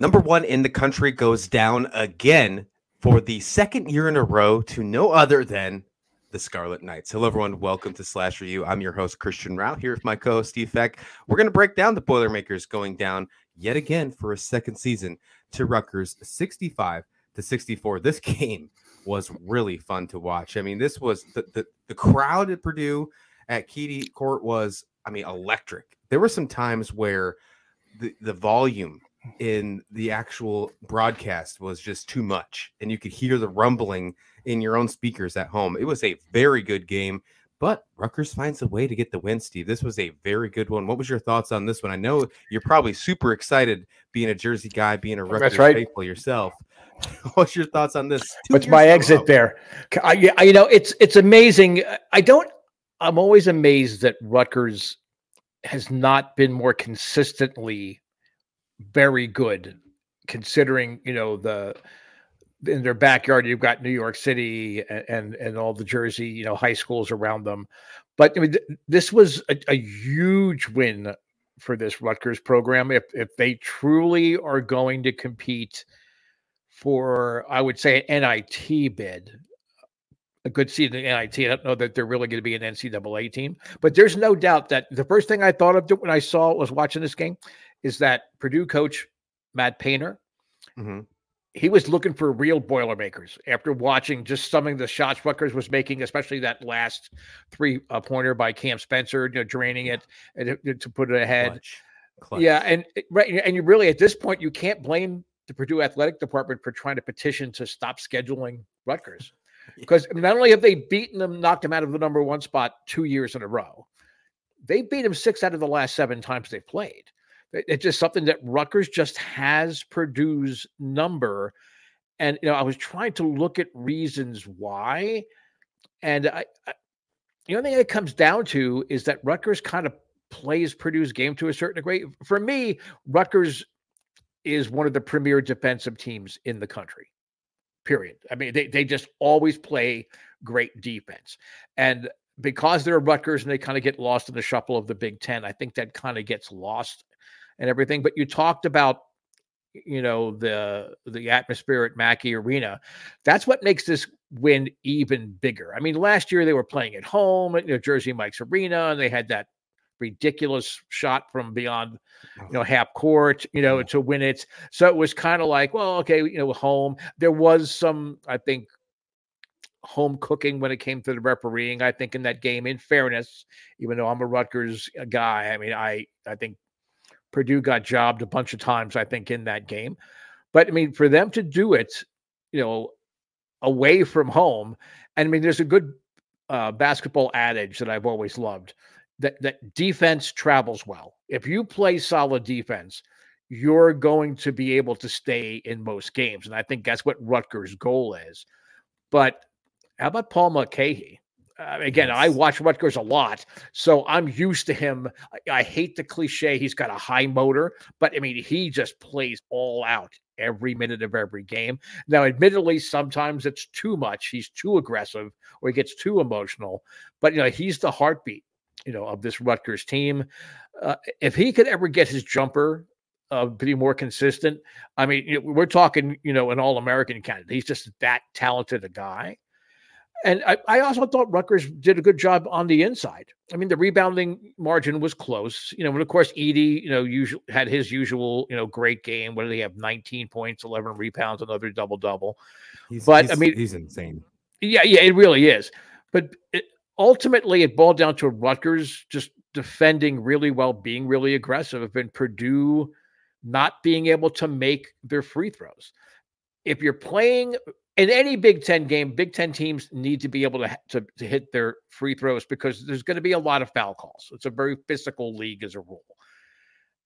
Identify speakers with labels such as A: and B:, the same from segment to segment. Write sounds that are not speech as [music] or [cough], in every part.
A: Number one in the country goes down again for the second year in a row to no other than the Scarlet Knights. Hello, everyone. Welcome to Slasher U. I'm your host, Christian Rao, here with my co host, Steve Feck. We're going to break down the Boilermakers going down yet again for a second season to Rutgers 65 to 64. This [laughs] game was really fun to watch. I mean, this was the, the, the crowd at Purdue at Keady Court was, I mean, electric. There were some times where the, the volume in the actual broadcast was just too much and you could hear the rumbling in your own speakers at home it was a very good game but Rutgers finds a way to get the win, Steve. This was a very good one. What was your thoughts on this one? I know you're probably super excited being a Jersey guy, being a Rutgers right. faithful yourself. [laughs] What's your thoughts on this?
B: What's my exit there? I, I, you know, it's it's amazing. I don't. I'm always amazed that Rutgers has not been more consistently very good considering you know the in their backyard you've got New York City and and, and all the Jersey you know high schools around them but I mean th- this was a, a, huge win for this Rutgers program if if they truly are going to compete for I would say an NIT bid a good season in NIT. I don't know that they're really going to be an NCAA team, but there's no doubt that the first thing I thought of when I saw was watching this game is that Purdue coach Matt Painter, mm-hmm. he was looking for real Boilermakers after watching just some of the shots Rutgers was making, especially that last three uh, pointer by Cam Spencer, you know, draining it and to, to put it ahead. Clutch. Clutch. Yeah, and right, and you really at this point you can't blame the Purdue athletic department for trying to petition to stop scheduling Rutgers [laughs] because not only have they beaten them, knocked them out of the number one spot two years in a row, they beat them six out of the last seven times they've played. It's just something that Rutgers just has Purdue's number. And you know, I was trying to look at reasons why, and I, I the only thing it comes down to is that Rutgers kind of plays Purdue's game to a certain degree. For me, Rutgers is one of the premier defensive teams in the country. Period. I mean, they, they just always play great defense. And because they're Rutgers and they kind of get lost in the shuffle of the Big Ten, I think that kind of gets lost and everything. But you talked about you know the the atmosphere at Mackey Arena. That's what makes this win even bigger. I mean, last year they were playing at home at New Jersey Mike's Arena, and they had that ridiculous shot from beyond you know half court you know to win it so it was kind of like well okay you know home there was some i think home cooking when it came to the refereeing i think in that game in fairness even though i'm a rutgers uh, guy i mean i i think Purdue got jobbed a bunch of times, I think, in that game. But I mean, for them to do it, you know, away from home, and I mean, there's a good uh, basketball adage that I've always loved that that defense travels well. If you play solid defense, you're going to be able to stay in most games, and I think that's what Rutgers' goal is. But how about Paul Mulcahy? Uh, again, yes. I watch Rutgers a lot, so I'm used to him. I, I, hate the cliche. He's got a high motor, but I mean, he just plays all out every minute of every game. Now, admittedly, sometimes it's too much. He's too aggressive or he gets too emotional, but you know, he's the heartbeat, you know, of this Rutgers team. Uh, if he could ever get his jumper uh, be more consistent. I mean, we're talking, you know, an All American candidate. He's just that talented a guy. And I, I, also thought Rutgers did a good job on the inside. I mean, the rebounding margin was close, you know, and of course, Edey, you know, usually had his usual, you know, great game. What did he have? 19 points, 11 rebounds, another double double. But
A: he's,
B: I mean,
A: he's insane.
B: Yeah, yeah, it really is. But it, ultimately, it boiled down to Rutgers just defending really well, being really aggressive, and Purdue not being able to make their free throws. If you're playing in any Big Ten game, Big Ten teams need to be able to, to, to hit their free throws because there's going to be a lot of foul calls. It's a very physical league as a rule.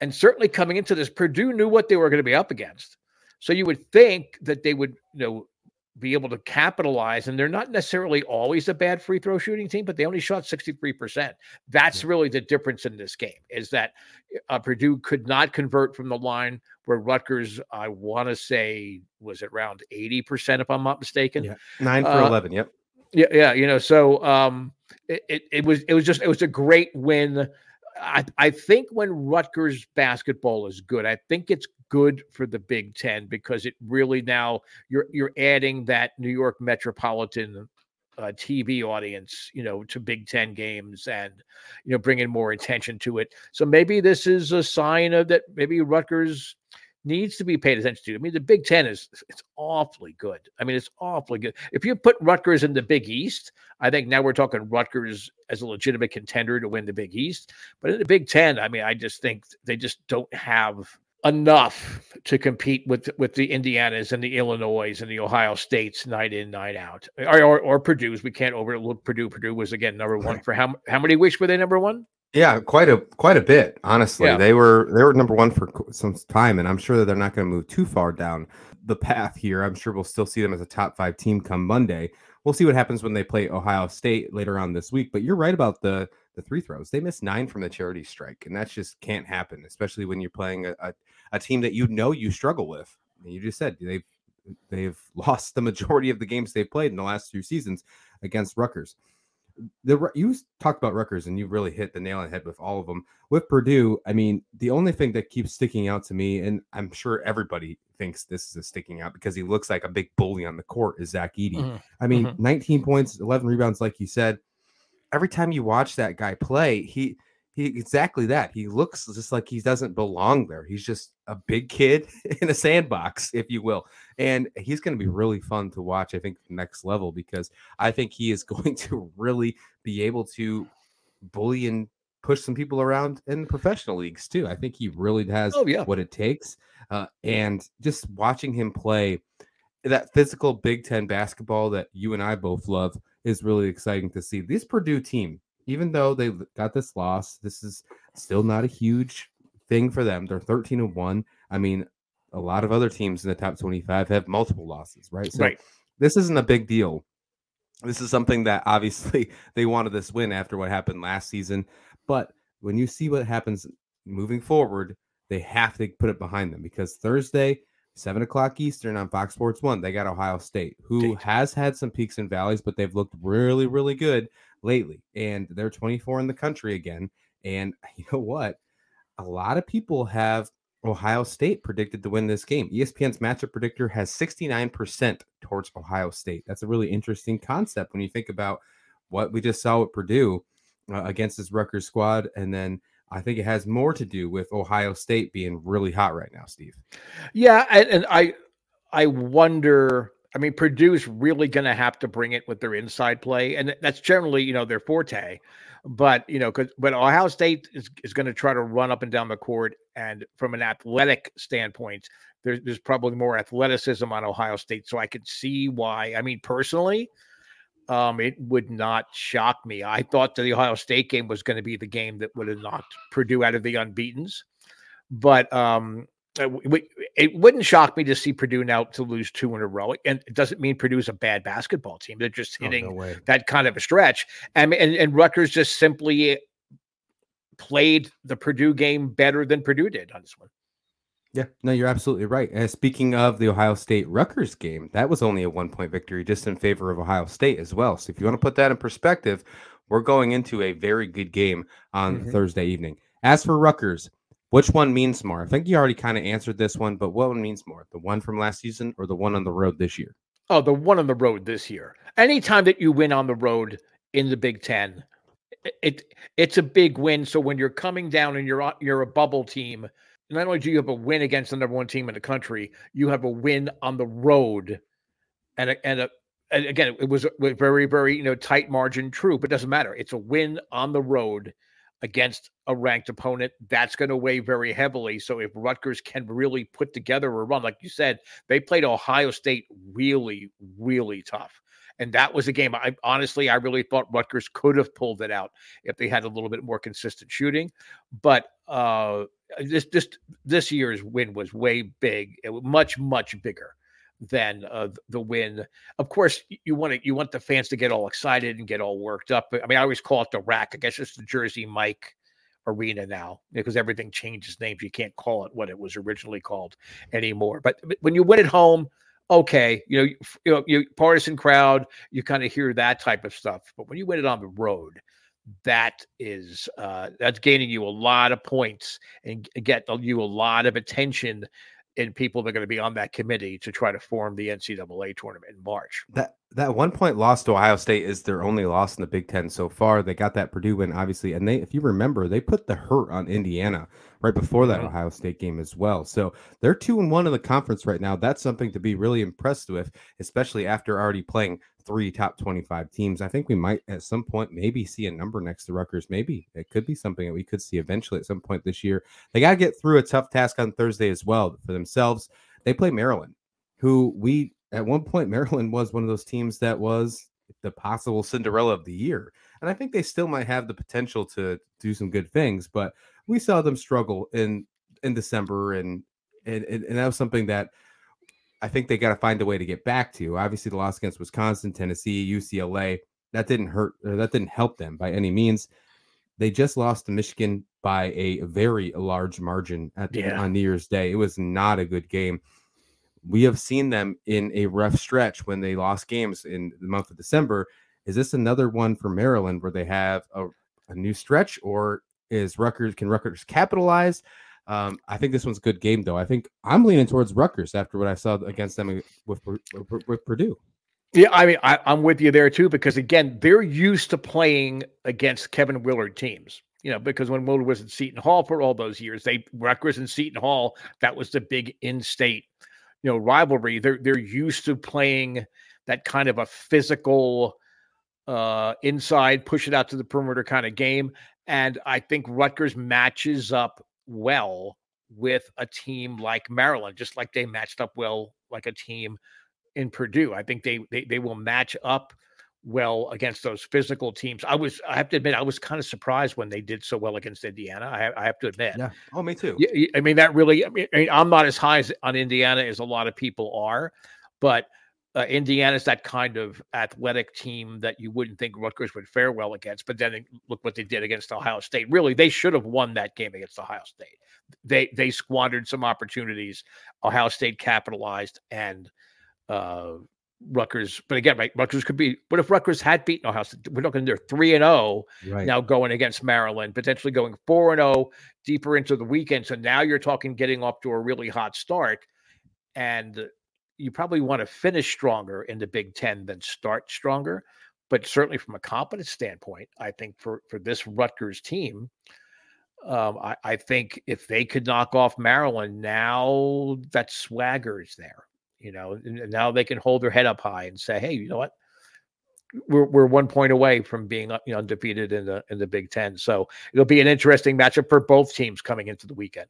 B: And certainly coming into this, Purdue knew what they were going to be up against. So you would think that they would, you know, be able to capitalize. And they're not necessarily always a bad free throw shooting team, but they only shot 63%. That's really the difference in this game is that uh, Purdue could not convert from the line where Rutgers, I want to say, was it around 80%, if I'm not mistaken?
A: Yeah. Nine for uh, 11. Yep.
B: Yeah. Yeah. You know, so um, it, it, it was, it was just, it was a great win. I, I think when Rutgers basketball is good, I think it's good for the Big Ten because it really now you're you're adding that New York metropolitan uh, TV audience, you know, to Big Ten games and you know bringing more attention to it. So maybe this is a sign of that. Maybe Rutgers needs to be paid attention to. I mean, the Big Ten is it's awfully good. I mean, it's awfully good. If you put Rutgers in the Big East, I think now we're talking Rutgers as a legitimate contender to win the Big East. But in the Big Ten, I mean, I just think they just don't have enough to compete with with the Indianas and the Illinois and the Ohio States night in night out, or or, or Purdue's. We can't overlook Purdue. Purdue was again number one for how how many weeks were they number one?
A: Yeah, quite a quite a bit. Honestly, yeah. they were they were number one for some time, and I'm sure that they're not going to move too far down the path here. I'm sure we'll still see them as a top five team come Monday. We'll see what happens when they play Ohio State later on this week. But you're right about the the three throws. They missed nine from the charity strike, and that just can't happen, especially when you're playing a, a, a team that you know you struggle with. And you just said they've they've [laughs] lost the majority of the games they've played in the last two seasons against Rutgers the you talked about Rutgers and you really hit the nail on the head with all of them. With Purdue, I mean, the only thing that keeps sticking out to me, and I'm sure everybody thinks this is a sticking out because he looks like a big bully on the court, is Zach Edey. Mm-hmm. I mean, mm-hmm. 19 points, 11 rebounds, like you said. Every time you watch that guy play, he he exactly that. He looks just like he doesn't belong there. He's just a big kid [laughs] in a sandbox, if you will. And he's going to be really fun to watch, I think, next level, because I think he is [laughs] going to really be able to bully and push some people around in professional leagues too. I think he really has oh, yeah. what it takes. Uh, and just watching him play that physical Big Ten basketball that you and I both love is really exciting to see. This Purdue team even though they got this loss, this is still not a huge thing for them. They're 13 and 1. I mean, a lot of other teams in the top 25 have multiple losses, right?
B: So right.
A: this isn't a big deal. This is something that obviously [laughs] they wanted this win after what happened last season. But when you see what happens moving forward, they have to put it behind them because Thursday, seven o'clock Eastern on Fox Sports One, they got Ohio State, who State. has had some peaks and valleys, but they've looked really, really good lately, and they're 24 in the country again. And [laughs] you know what? A lot of people have Ohio State predicted to win this game. ESPN's matchup predictor has 69% towards Ohio State. That's a really interesting concept when you think about what we just saw with Purdue uh, against this Rutgers squad. And then I think it has more to do with Ohio State being really hot right now, Steve.
B: Yeah. And I, I wonder I mean, Purdue's really going to have to bring it with their inside play, and that's generally, you know, their forte. But you know, because but Ohio State is, is going to try to run up and down the court, and from an athletic standpoint, there's there's probably more athleticism on Ohio State. So I could see why. I mean, personally, um, it would not shock me. I thought the Ohio State game was going to be the game that would have knocked Purdue out of the unbeaten's, but um, uh, it wouldn't shock me to see Purdue now to lose two in a row. And it doesn't mean Purdue's a bad basketball team. They're just hitting oh, no that kind of a stretch. And, and, and Rutgers just simply played the Purdue game better than Purdue did on this one.
A: Yeah, no, you're absolutely right. And speaking of the Ohio State Rutgers game, that was only a one point victory just in favor of Ohio State as well. So if you want to put that in perspective, we're going into a very good game on mm-hmm. Thursday evening. As for Rutgers, which one means more? I think you already kind of answered this one, but what one means more? The one from last season or the one on the road this year?
B: Oh, the one on the road this year. Anytime that you win on the road in the Big Ten, it it's a big win. So when you're coming down and you're you're a bubble team, not only do you have a win against the number one team in the country, you have a win on the road, and a, and a and again it was a very very you know tight margin. True, but it doesn't matter. It's a win on the road against a ranked opponent, that's going to weigh very heavily. So if Rutgers can really put together a run, like you said, they played Ohio State really, really tough. And that was a game I honestly, I really thought Rutgers could have pulled it out if they had a little bit more consistent shooting. But uh, this this this year's win was way big. It was much, much bigger than uh, the win. Of course, you want to you want the fans to get all excited and get all worked up. I mean, I always call it the rack. I guess it's the Jersey Mike Arena now because everything changes names. You can't call it what it was originally called anymore. But, when you win at home, okay, you know, you, you know, you partisan crowd, you kind of hear that type of stuff. But when you win it on the road, that is uh, that's gaining you a lot of points and get you a lot of attention in people that are going to be on that committee to try to form the NCAA tournament in March.
A: That that one point loss to Ohio State is their only loss in the Big Ten so far. They got that Purdue win, obviously, and they, if you remember, they put the hurt on Indiana right before that mm-hmm. Ohio State game as well. So they're two and one in the conference right now. That's something to be really impressed with, especially after already playing three top 25 teams. I think we might at some point maybe see a number next to Rutgers. Maybe it could be something that we could see eventually at some point this year. They got to get through a tough task on Thursday as well for themselves. They play Maryland, who we at one point [laughs] Maryland was one of those teams that was the possible Cinderella of the year. And I think they still might have the potential to do some good things, but we saw them struggle in in December and and, and that was something that I think they got to find a way to get back to. Obviously, the loss against Wisconsin, Tennessee, UCLA, that didn't hurt or that didn't help them by any means. They just lost to Michigan by a very large margin at yeah. on New Year's Day. It was not a good game. We have seen them in a rough stretch when they lost games in the month of December. Is this another one for Maryland where they have a, a new stretch, or is Rutgers can Rutgers capitalize? Um, I think this one's a good game, though. I think I'm leaning towards Rutgers after what I saw against them with, with, with Purdue.
B: Yeah, I mean, I, am with you there too because again, they're used to playing against Kevin Willard teams. You know, because when Willard was at Seton Hall for all those years, they Rutgers and Seton Hall that was the big in-state, you know, rivalry. They're they're used to playing that kind of a physical, uh, inside push it out to the perimeter kind of game. And I think Rutgers matches up well with a team like Maryland, just like they matched up well like a team in Purdue. I think they they, they will match up well against those physical teams. I was I have to admit I was kind of surprised when they did so well against Indiana. I, I have to admit.
A: Yeah. Oh, me too.
B: Yeah, I mean that really. I mean, I'm not as high as, on Indiana as a lot of people are, but uh, Indiana's that kind of athletic team that you wouldn't think Rutgers would fare well against. But then look what they did against Ohio State. Really, they should have won that game against Ohio State. They they squandered some opportunities. Ohio State capitalized, and uh, Rutgers. But again, right, Rutgers could be. What if Rutgers had beaten Ohio State? We're looking they're three and zero oh now, going against Maryland, potentially going four and zero oh deeper into the weekend. So now you're talking getting off to a really hot start, and you probably want to finish stronger in the Big Ten than start stronger. But certainly from a competence standpoint, I think for for this Rutgers team, um, I, I, think if they could knock off Maryland, now that swagger is there. You know, now they can hold their head up high and say, "Hey, you know what? We're we're one point away from being you know, undefeated in the in the Big Ten. So it'll be an interesting matchup for both teams coming into the weekend.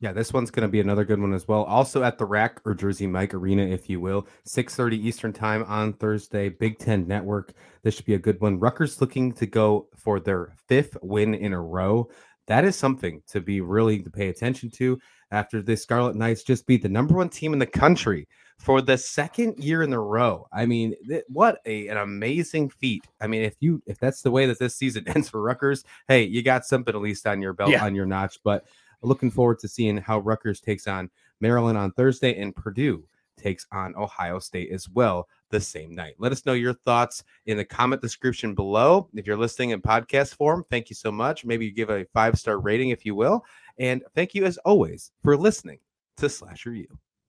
A: Yeah, this one's going to be another good one as well. Also at the Rack or Jersey Mike Arena, if you will, 6:30 Eastern Time on Thursday. Big Ten Network. This should be a good one. Rutgers looking to go for their fifth win in a row. That is something to be really to pay attention to. After the Scarlet Knights just beat the number one team in the country for the second year in a row. I mean, th- what a an amazing feat. I mean, if you if that's the way that this season [laughs] ends for Rutgers, hey, you got something at least on your belt yeah. on your notch. But looking forward to seeing how Rutgers takes on Maryland on Thursday and Purdue takes on Ohio State as well the same night. Let us know your thoughts in the comment description below. If you're listening in podcast form, thank you so much. Maybe you give a five star rating if you will. And thank you as always for listening to Slasher U.